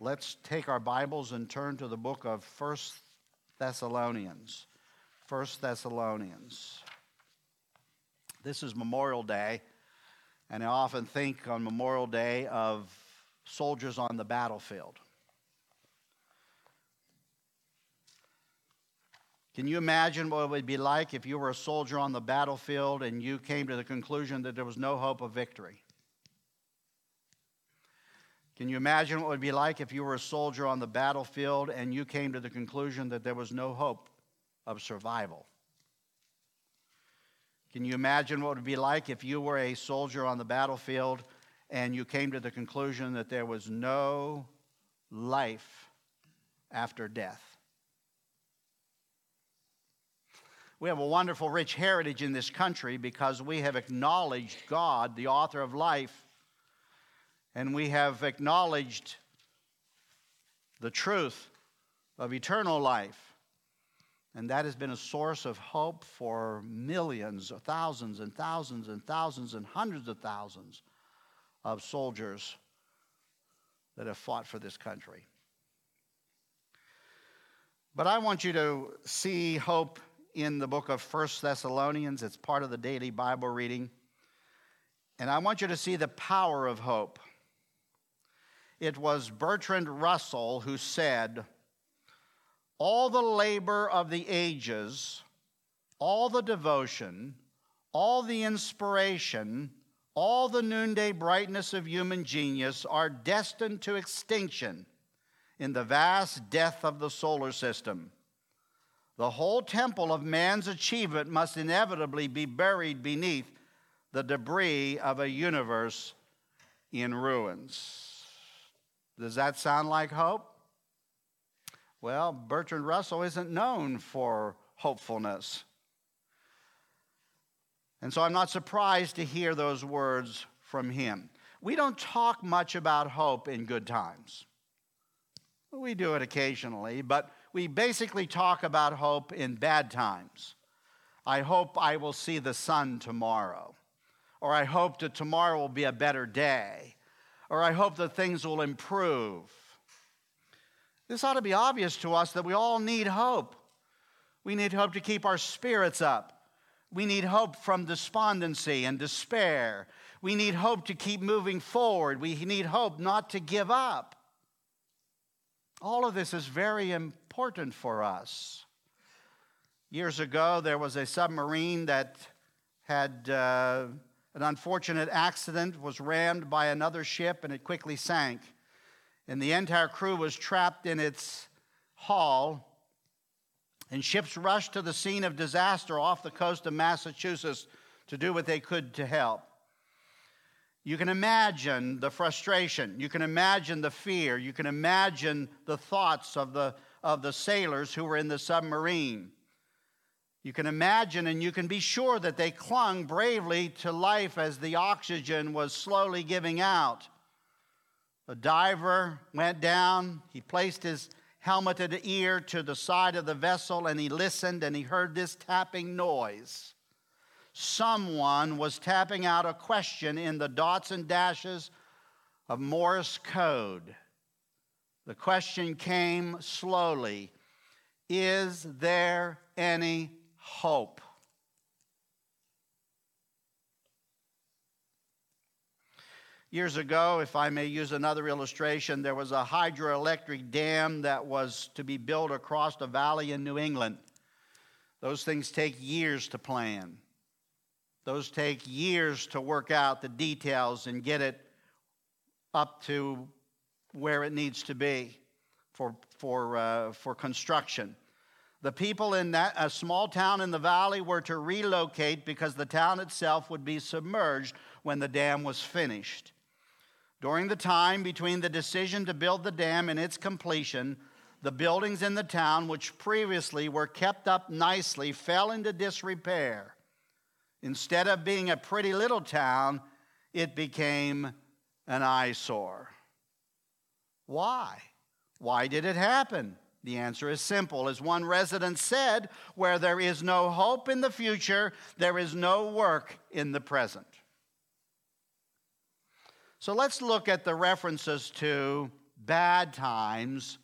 let's take our Bibles and turn to the book of First Thessalonians. First Thessalonians. This is Memorial Day, and I often think on Memorial Day of soldiers on the battlefield. Can you imagine what it would be like if you were a soldier on the battlefield and you came to the conclusion that there was no hope of victory? Can you imagine what it would be like if you were a soldier on the battlefield and you came to the conclusion that there was no hope of survival? Can you imagine what it would be like if you were a soldier on the battlefield and you came to the conclusion that there was no life after death? We have a wonderful, rich heritage in this country because we have acknowledged God, the author of life, and we have acknowledged the truth of eternal life. And that has been a source of hope for millions, thousands and thousands and thousands and hundreds of thousands of soldiers that have fought for this country. But I want you to see hope in the book of First Thessalonians. It's part of the daily Bible reading. And I want you to see the power of hope. It was Bertrand Russell who said, All the labor of the ages, all the devotion, all the inspiration, all the noonday brightness of human genius are destined to extinction in the vast death of the solar system. The whole temple of man's achievement must inevitably be buried beneath the debris of a universe in ruins. Does that sound like hope? Well, Bertrand Russell isn't known for hopefulness. And so I'm not surprised to hear those words from him. We don't talk much about hope in good times. We do it occasionally, but we basically talk about hope in bad times. I hope I will see the sun tomorrow, or I hope that tomorrow will be a better day, or I hope that things will improve. This ought to be obvious to us that we all need hope. We need hope to keep our spirits up. We need hope from despondency and despair. We need hope to keep moving forward. We need hope not to give up. All of this is very important for us. Years ago, there was a submarine that had uh, an unfortunate accident, was rammed by another ship, and it quickly sank. And the entire crew was trapped in its hull. And ships rushed to the scene of disaster off the coast of Massachusetts to do what they could to help. You can imagine the frustration. You can imagine the fear. You can imagine the thoughts of the, of the sailors who were in the submarine. You can imagine and you can be sure that they clung bravely to life as the oxygen was slowly giving out. The diver went down. He placed his helmeted ear to the side of the vessel and he listened and he heard this tapping noise someone was tapping out a question in the dots and dashes of Morse code. The question came slowly Is there any hope? Years ago, if I may use another illustration, there was a hydroelectric dam that was to be built across a valley in New England. Those things take years to plan. Those take years to work out the details and get it up to where it needs to be for, for, uh, for construction. The people in that a small town in the valley were to relocate because the town itself would be submerged when the dam was finished. During the time between the decision to build the dam and its completion, the buildings in the town, which previously were kept up nicely, fell into disrepair. Instead of being a pretty little town, it became an eyesore. Why? Why did it happen? The answer is simple. As one resident said, where there is no hope in the future, there is no work in the present. So let's look at the references to bad times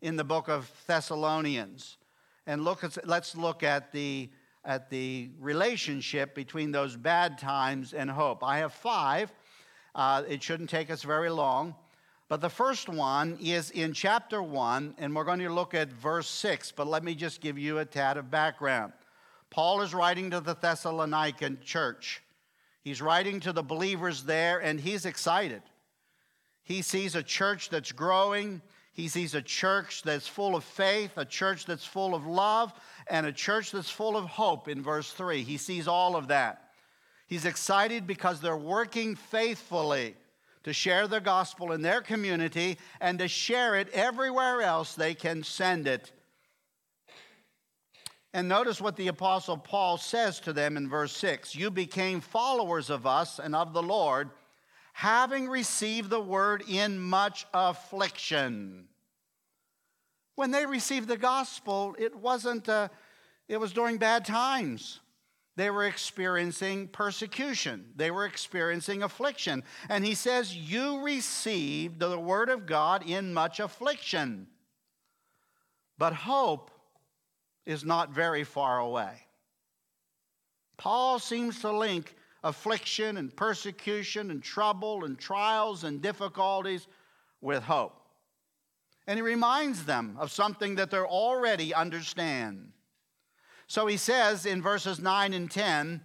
in the book of Thessalonians. And look at, let's look at the, at the relationship between those bad times and hope. I have five. Uh, it shouldn't take us very long. But the first one is in chapter 1, and we're going to look at verse 6. But let me just give you a tad of background. Paul is writing to the Thessalonican church. He's writing to the believers there, and he's excited. He sees a church that's growing. He sees a church that's full of faith, a church that's full of love, and a church that's full of hope in verse 3. He sees all of that. He's excited because they're working faithfully to share the gospel in their community and to share it everywhere else they can send it. And notice what the Apostle Paul says to them in verse 6 You became followers of us and of the Lord, having received the word in much affliction. When they received the gospel, it wasn't, uh, it was during bad times. They were experiencing persecution. They were experiencing affliction. And he says, You received the word of God in much affliction. But hope is not very far away. Paul seems to link affliction and persecution and trouble and trials and difficulties with hope. And he reminds them of something that they already understand. So he says in verses 9 and 10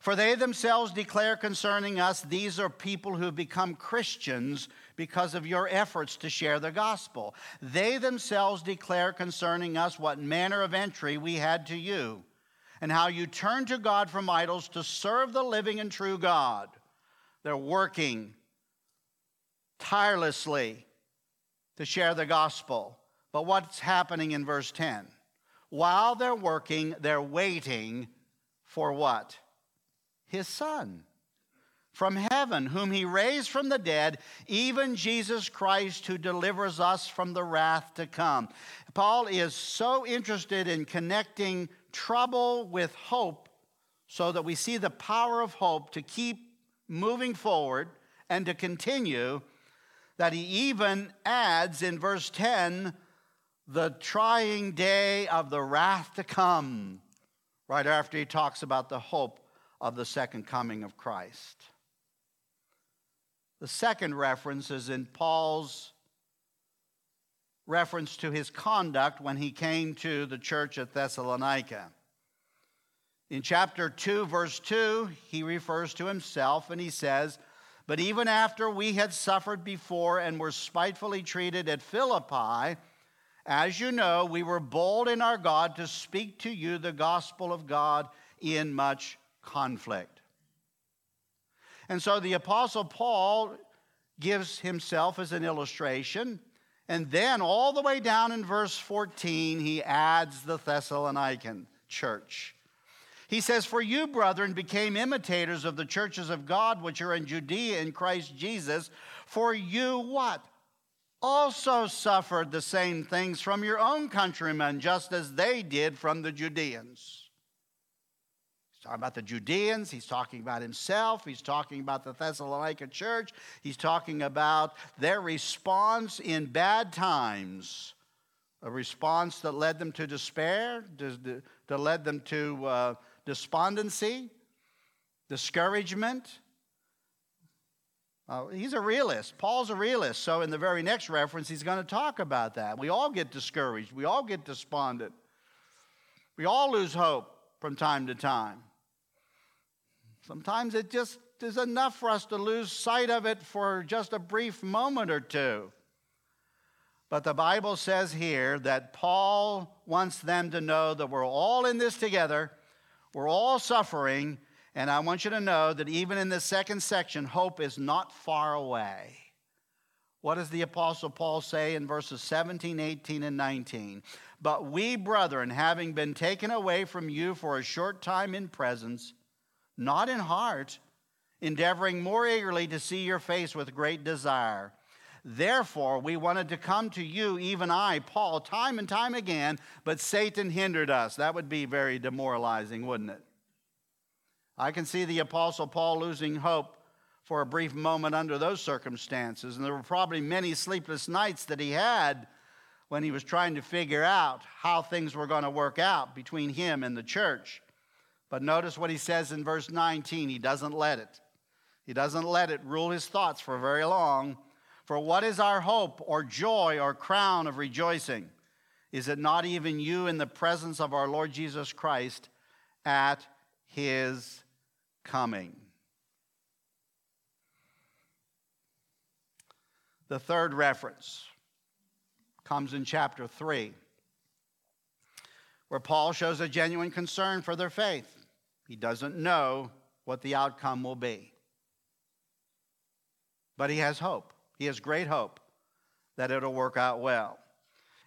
For they themselves declare concerning us, these are people who have become Christians because of your efforts to share the gospel. They themselves declare concerning us what manner of entry we had to you, and how you turned to God from idols to serve the living and true God. They're working tirelessly to share the gospel. But what's happening in verse 10? While they're working, they're waiting for what? His son from heaven, whom he raised from the dead, even Jesus Christ, who delivers us from the wrath to come. Paul is so interested in connecting trouble with hope so that we see the power of hope to keep moving forward and to continue that he even adds in verse 10 the trying day of the wrath to come, right after he talks about the hope of the second coming of Christ. The second reference is in Paul's reference to his conduct when he came to the church at Thessalonica. In chapter 2, verse 2, he refers to himself and he says, But even after we had suffered before and were spitefully treated at Philippi, as you know, we were bold in our God to speak to you the gospel of God in much conflict. And so the Apostle Paul gives himself as an illustration. And then, all the way down in verse 14, he adds the Thessalonican church. He says, For you, brethren, became imitators of the churches of God which are in Judea in Christ Jesus. For you, what? Also suffered the same things from your own countrymen, just as they did from the Judeans. He's talking about the Judeans, he's talking about himself, he's talking about the Thessalonica church, he's talking about their response in bad times. A response that led them to despair, that led them to uh, despondency, discouragement, uh, he's a realist. Paul's a realist. So, in the very next reference, he's going to talk about that. We all get discouraged. We all get despondent. We all lose hope from time to time. Sometimes it just is enough for us to lose sight of it for just a brief moment or two. But the Bible says here that Paul wants them to know that we're all in this together, we're all suffering, and I want you to know that even in the second section, hope is not far away. What does the Apostle Paul say in verses 17, 18, and 19? But we, brethren, having been taken away from you for a short time in presence, not in heart, endeavoring more eagerly to see your face with great desire. Therefore, we wanted to come to you, even I, Paul, time and time again, but Satan hindered us. That would be very demoralizing, wouldn't it? I can see the Apostle Paul losing hope for a brief moment under those circumstances. And there were probably many sleepless nights that he had when he was trying to figure out how things were going to work out between him and the church. But notice what he says in verse 19. He doesn't let it. He doesn't let it rule his thoughts for very long. For what is our hope or joy or crown of rejoicing? Is it not even you in the presence of our Lord Jesus Christ at his coming? The third reference comes in chapter 3, where Paul shows a genuine concern for their faith. He doesn't know what the outcome will be, but he has hope. He has great hope that it'll work out well.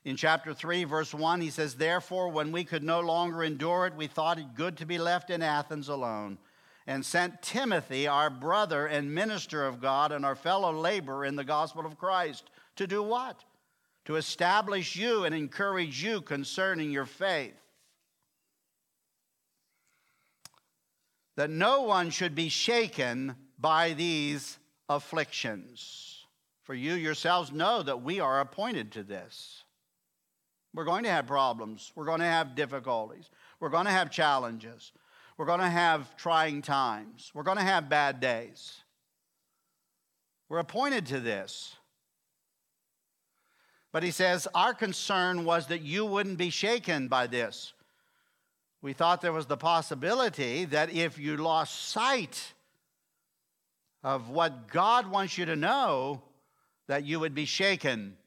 In chapter 3, verse 1, he says, Therefore, when we could no longer endure it, we thought it good to be left in Athens alone, and sent Timothy, our brother and minister of God, and our fellow laborer in the gospel of Christ, to do what? To establish you and encourage you concerning your faith. That no one should be shaken by these afflictions. For you yourselves know that we are appointed to this. We're going to have problems. We're going to have difficulties. We're going to have challenges. We're going to have trying times. We're going to have bad days. We're appointed to this. But he says, Our concern was that you wouldn't be shaken by this. We thought there was the possibility that if you lost sight of what God wants you to know, that you would be shaken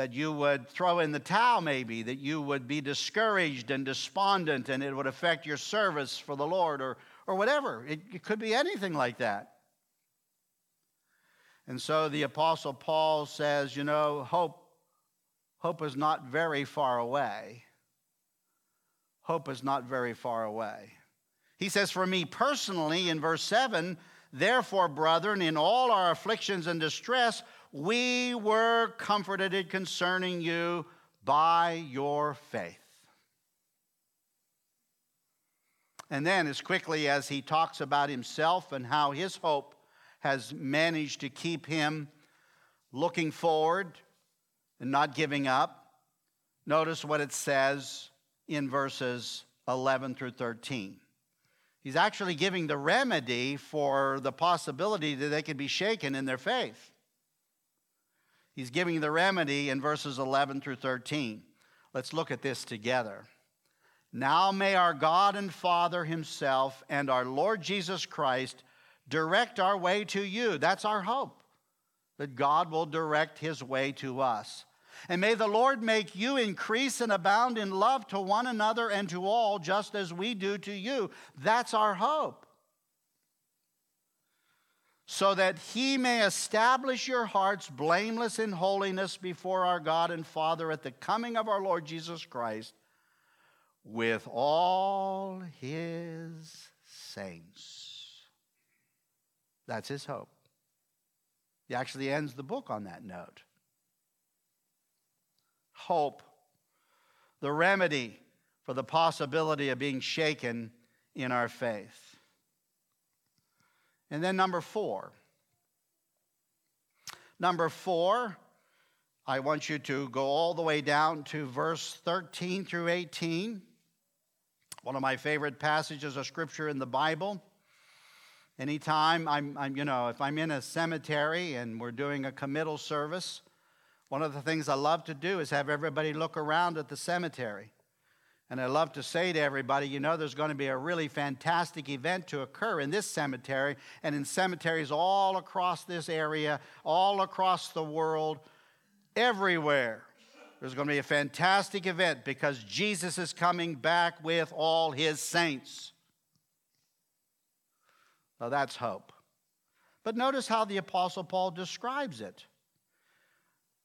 that you would throw in the towel, maybe, that you would be discouraged and despondent and it would affect your service for the Lord or, or whatever. It, it could be anything like that. And so the Apostle Paul says, you know, hope, hope is not very far away. Hope is not very far away. He says, for me personally, in verse 7, therefore, brethren, in all our afflictions and distress, we were comforted concerning you by your faith. And then, as quickly as he talks about himself and how his hope has managed to keep him looking forward and not giving up, notice what it says in verses 11 through 13. He's actually giving the remedy for the possibility that they could be shaken in their faith. He's giving the remedy in verses 11 through 13. Let's look at this together. Now may our God and Father Himself and our Lord Jesus Christ direct our way to you. That's our hope, that God will direct His way to us. And may the Lord make you increase and abound in love to one another and to all, just as we do to you. That's our hope so that he may establish your hearts blameless in holiness before our God and Father at the coming of our Lord Jesus Christ with all his saints. That's his hope. He actually ends the book on that note. Hope, the remedy for the possibility of being shaken in our faith. And then number four. Number four, I want you to go all the way down to verse 13 through 18. One of my favorite passages of scripture in the Bible. Anytime I'm, I'm, you know, if I'm in a cemetery and we're doing a committal service, one of the things I love to do is have everybody look around at the cemetery. And I love to say to everybody, you know, there's going to be a really fantastic event to occur in this cemetery and in cemeteries all across this area, all across the world, everywhere. There's going to be a fantastic event because Jesus is coming back with all his saints. Now that's hope. But notice how the Apostle Paul describes it.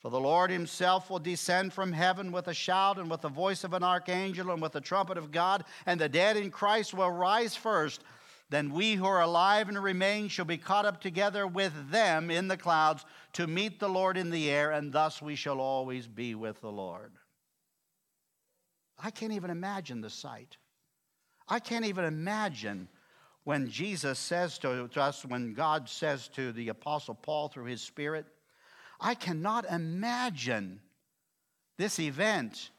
For the Lord himself will descend from heaven with a shout and with the voice of an archangel and with the trumpet of God, and the dead in Christ will rise first. Then we who are alive and remain shall be caught up together with them in the clouds to meet the Lord in the air, and thus we shall always be with the Lord. I can't even imagine the sight. I can't even imagine when Jesus says to, us, when God says to the Apostle Paul through his Spirit, I cannot imagine this event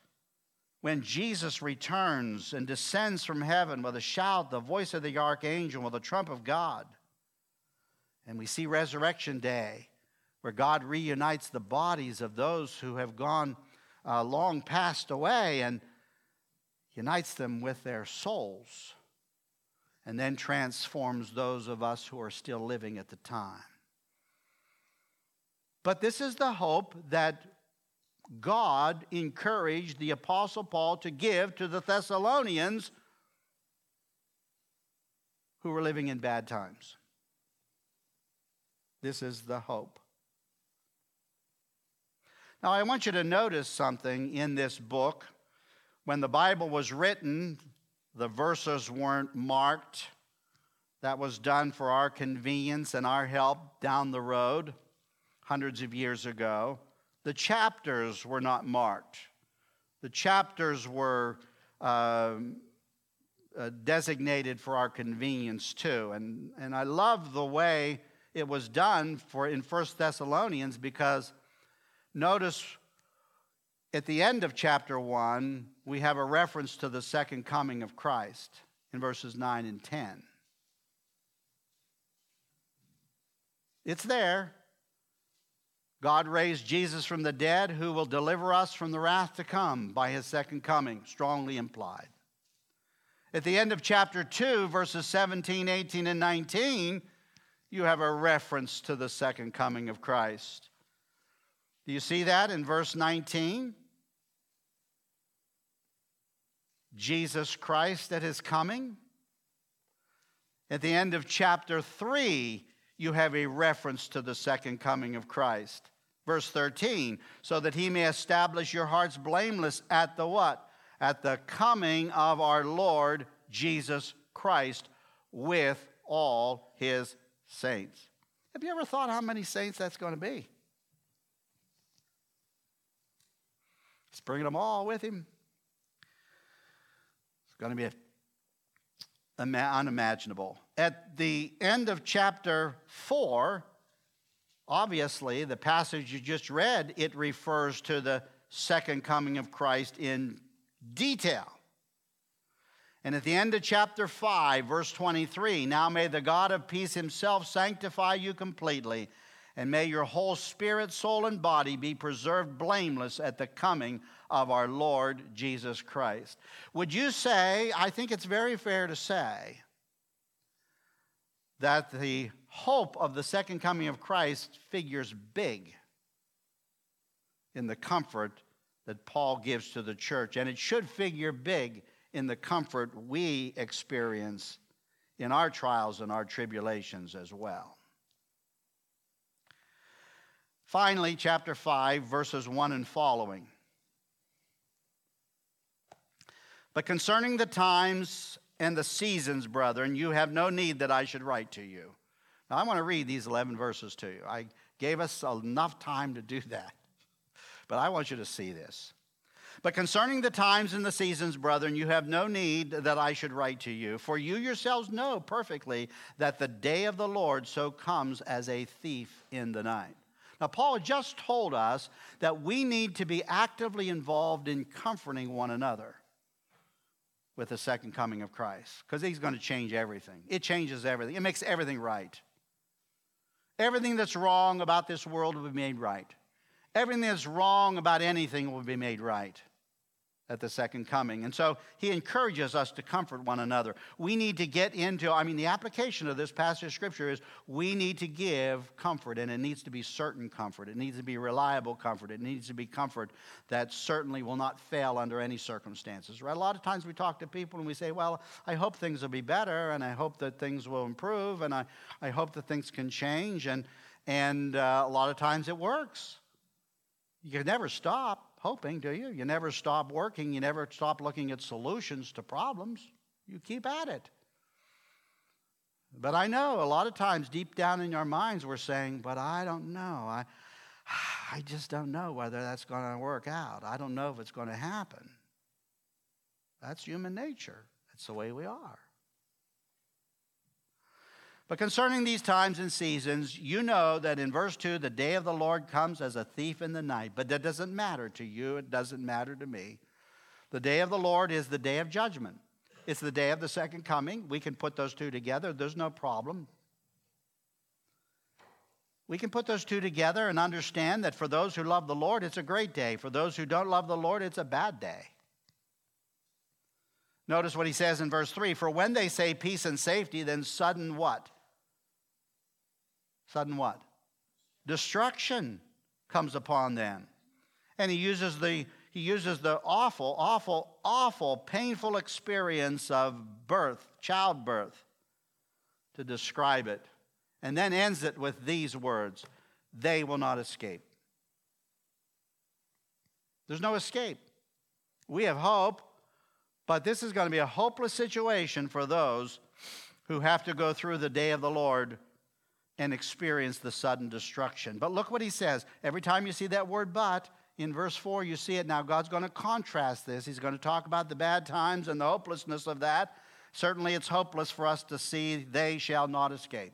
when Jesus returns and descends from heaven with a shout, the voice of the archangel, with the trump of God. And we see Resurrection Day, where God reunites the bodies of those who have gone uh, long passed away and unites them with their souls, and then transforms those of us who are still living at the time. But this is the hope that God encouraged the Apostle Paul to give to the Thessalonians who were living in bad times. This is the hope. Now, I want you to notice something in this book. When the Bible was written, the verses weren't marked. That was done for our convenience and our help down the road hundreds of years ago. The chapters were not marked. The chapters were uh, uh, designated for our convenience too. And, and I love the way it was done for in First Thessalonians because notice at the end of chapter 1, we have a reference to the second coming of Christ in verses 9 and 10. It's there. God raised Jesus from the dead, who will deliver us from the wrath to come by his second coming, strongly implied. At the end of chapter 2, verses 17, 18, and 19, you have a reference to the second coming of Christ. Do you see that in verse 19? Jesus Christ at his coming. At the end of chapter 3, you have a reference to the second coming of Christ. Verse 13, so that he may establish your hearts blameless at the what? At the coming of our Lord Jesus Christ with all his saints. Have you ever thought how many saints that's going to be? He's bringing them all with him. It's going to be a unimaginable. At the end of chapter 4, obviously, the passage you just read, it refers to the second coming of Christ in detail. And at the end of chapter 5, verse 23, now may the God of peace himself sanctify you completely, and may your whole spirit, soul, and body be preserved blameless at the coming of our Lord Jesus Christ. Would you say, I think it's very fair to say, that the hope of the second coming of Christ figures big in the comfort that Paul gives to the church. And it should figure big in the comfort we experience in our trials and our tribulations as well. Finally, chapter 5, verses 1 and following. But concerning the times and the seasons, brethren, you have no need that I should write to you. Now, I want to read these 11 verses to you. I gave us enough time to do that, but I want you to see this. But concerning the times and the seasons, brethren, you have no need that I should write to you, for you yourselves know perfectly that the day of the Lord so comes as a thief in the night. Now, Paul just told us that we need to be actively involved in comforting one another with the second coming of Christ because he's going to change everything. It changes everything, it makes everything right. Everything that's wrong about this world will be made right. Everything that's wrong about anything will be made right at the second coming. And so he encourages us to comfort one another. We need to get into, I mean, the application of this passage of scripture is we need to give comfort, and it needs to be certain comfort. It needs to be reliable comfort. It needs to be comfort that certainly will not fail under any circumstances. Right? A lot of times we talk to people and we say, well, I hope things will be better, and I hope that things will improve, and I, I hope that things can change. And, and uh, a lot of times it works. You can never stop hoping, do you? You never stop working. You never stop looking at solutions to problems. You keep at it. But I know a lot of times deep down in our minds we're saying, but I don't know. I, I just don't know whether that's going to work out. I don't know if it's going to happen. That's human nature. That's the way we are. But concerning these times and seasons, you know that in verse 2, the day of the Lord comes as a thief in the night. But that doesn't matter to you, it doesn't matter to me. The day of the Lord is the day of judgment, it's the day of the second coming. We can put those two together, there's no problem. We can put those two together and understand that for those who love the Lord, it's a great day. For those who don't love the Lord, it's a bad day. Notice what he says in verse 3 For when they say peace and safety, then sudden what? Sudden what? Destruction comes upon them. And he uses the he uses the awful, awful, awful, painful experience of birth, childbirth, to describe it. And then ends it with these words they will not escape. There's no escape. We have hope, but this is going to be a hopeless situation for those who have to go through the day of the Lord and experience the sudden destruction. But look what he says. Every time you see that word but, in verse 4, you see it now. God's going to contrast this. He's going to talk about the bad times and the hopelessness of that. Certainly, it's hopeless for us to see they shall not escape.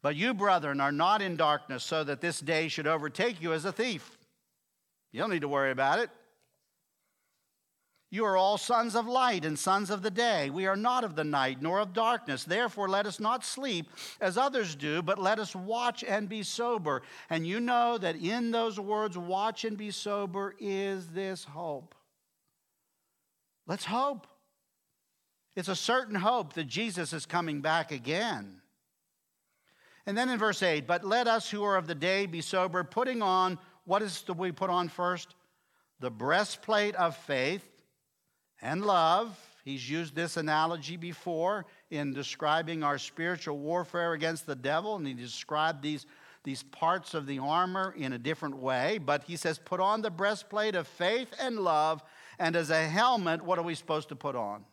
But you, brethren, are not in darkness, so that this day should overtake you as a thief. You don't need to worry about it. You are all sons of light and sons of the day. We are not of the night nor of darkness. Therefore, let us not sleep as others do, but let us watch and be sober. And you know that in those words, watch and be sober, is this hope. Let's hope. It's a certain hope that Jesus is coming back again. And then in verse 8, but let us who are of the day be sober, putting on, what is the we put on first? The breastplate of faith and love. He's used this analogy before in describing our spiritual warfare against the devil, and he described these, these parts of the armor in a different way. But he says, Put on the breastplate of faith and love, and as a helmet, what are we supposed to put on?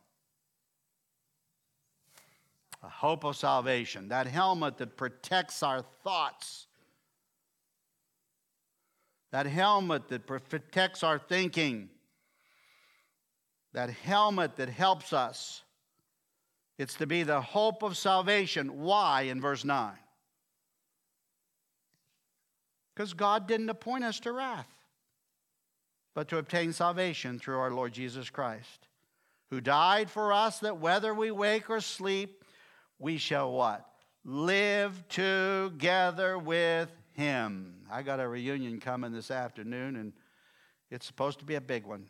A hope of salvation, that helmet that protects our thoughts, that helmet that protects our thinking that helmet that helps us. It's to be the hope of salvation. Why in verse 9? Because God didn't appoint us to wrath, but to obtain salvation through our Lord Jesus Christ, who died for us that whether we wake or sleep, we shall what? Live together with him. I got a reunion coming this afternoon, and it's supposed to be a big one.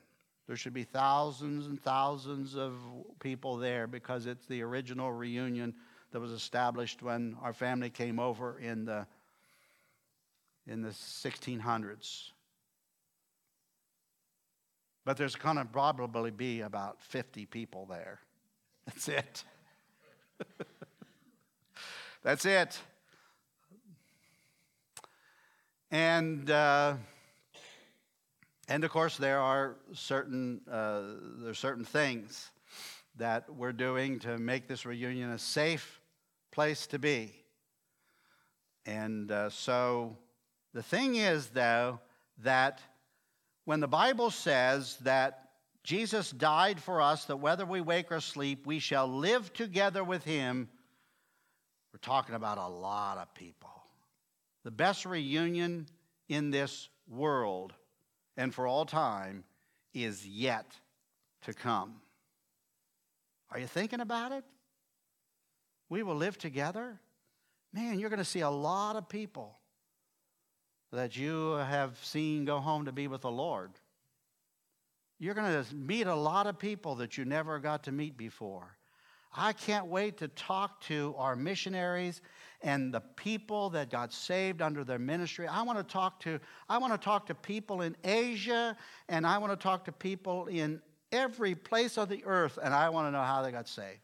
There should be thousands and thousands of people there because it's the original reunion that was established when our family came over in the in the 1600s. But there's going to probably be about 50 people there. That's it. That's it. And uh, and of course, there are certain, uh, there are certain things that we're doing to make this reunion a safe place to be. And uh, so the thing is, though, that when the Bible says that Jesus died for us, that whether we wake or sleep, we shall live together with him, we're talking about a lot of people. The best reunion in this world and for all time is yet to come. Are you thinking about it? We will live together. Man, you're going to see a lot of people that you have seen go home to be with the Lord. You're going to meet a lot of people that you never got to meet before. I can't wait to talk to our missionaries and the people that got saved under their ministry. I want to talk to I want to talk to people in Asia and I want to talk to people in every place of the earth and I want to know how they got saved.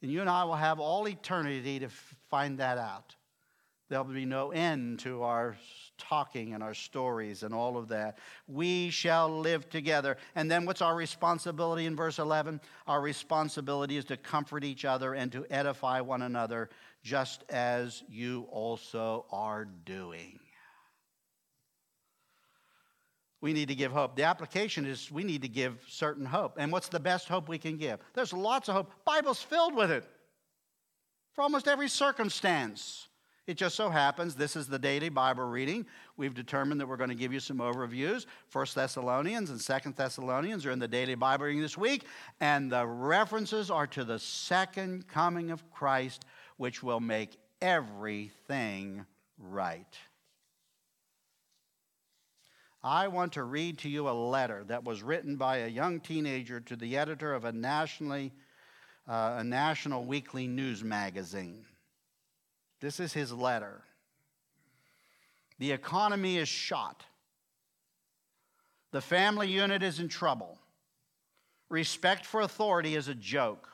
And you and I will have all eternity to find that out. There'll be no end to our talking and our stories and all of that. We shall live together. And then what's our responsibility in verse 11? Our responsibility is to comfort each other and to edify one another, just as you also are doing. We need to give hope. The application is we need to give certain hope. And what's the best hope we can give? There's lots of hope. Bible's filled with it. For almost every circumstance. It just so happens this is the daily Bible reading. We've determined that we're going to give you some overviews. First Thessalonians and Second Thessalonians are in the daily Bible reading this week, and the references are to the second coming of Christ, which will make everything right. I want to read to you a letter that was written by a young teenager to the editor of a nationally uh, a national weekly news magazine. This is his letter. The economy is shot. The family unit is in trouble. Respect for authority is a joke.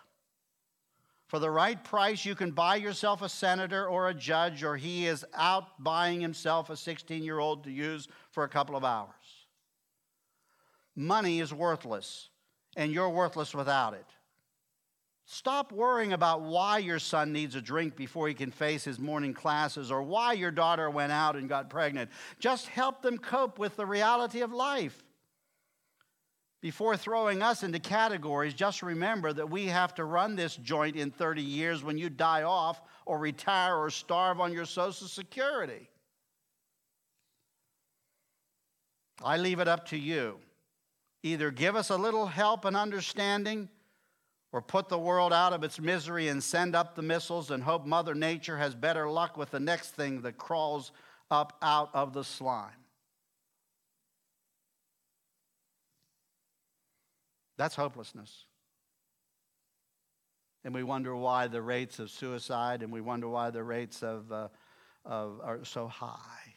For the right price, you can buy yourself a senator or a judge, or he is out buying himself a 16 year old to use for a couple of hours. Money is worthless, and you're worthless without it. Stop worrying about why your son needs a drink before he can face his morning classes or why your daughter went out and got pregnant. Just help them cope with the reality of life. Before throwing us into categories, just remember that we have to run this joint in 30 years when you die off or retire or starve on your Social Security. I leave it up to you. Either give us a little help and understanding or put the world out of its misery and send up the missiles and hope Mother Nature has better luck with the next thing that crawls up out of the slime. That's hopelessness. And we wonder why the rates of suicide and we wonder why the rates of, uh, of are so high.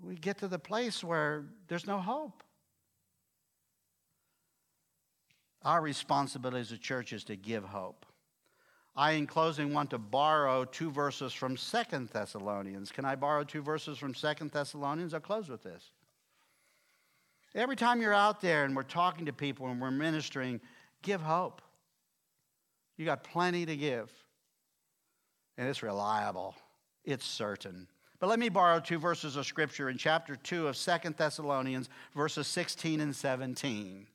We get to the place where there's no hope. Our responsibility as a church is to give hope. I, in closing, want to borrow two verses from Second Thessalonians. Can I borrow two verses from Second Thessalonians? I'll close with this. Every time you're out there and we're talking to people and we're ministering, give hope. You got plenty to give. And it's reliable, it's certain. But let me borrow two verses of scripture in chapter 2 of Second Thessalonians, verses 16 and 17.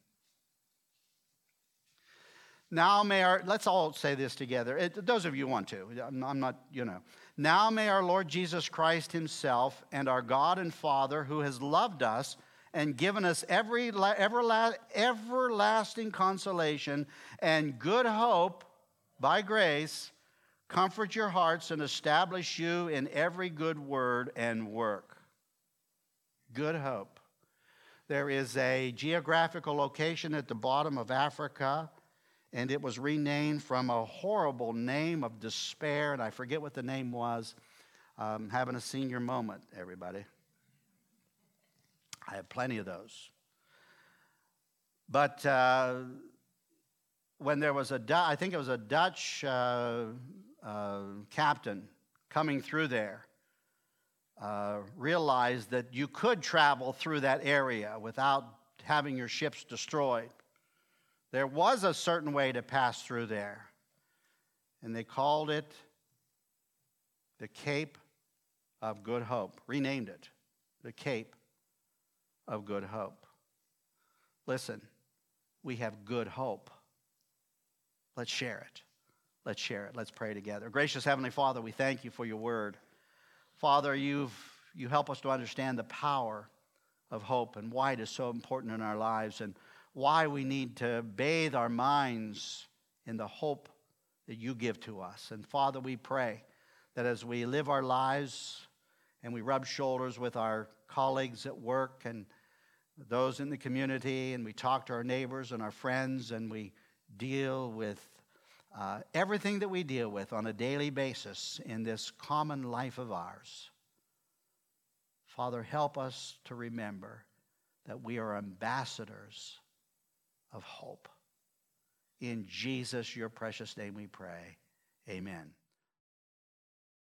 Now may our, let's all say this together. It, those of you want to. I'm, I'm not, you know. Now may our Lord Jesus Christ Himself and our God and Father, who has loved us and given us every everla- everlasting consolation and good hope by grace, comfort your hearts and establish you in every good word and work. Good hope. There is a geographical location at the bottom of Africa and it was renamed from a horrible name of despair, and I forget what the name was. Um, having a senior moment, everybody. I have plenty of those. But uh, when there was a, I think it was a Dutch uh, uh, captain coming through there, uh, realized that you could travel through that area without having your ships destroyed. There was a certain way to pass through there, and they called it the Cape of Good Hope, renamed it the Cape of Good Hope. Listen, we have good hope. Let's share it. Let's share it. Let's pray together. Gracious Heavenly Father, we thank you for your word. Father, you've, you help us to understand the power of hope and why it is so important in our lives. And why we need to bathe our minds in the hope that you give to us. And Father, we pray that as we live our lives and we rub shoulders with our colleagues at work and those in the community, and we talk to our neighbors and our friends, and we deal with uh, everything that we deal with on a daily basis in this common life of ours. Father, help us to remember that we are ambassadors of hope. In Jesus, your precious name, we pray. Amen.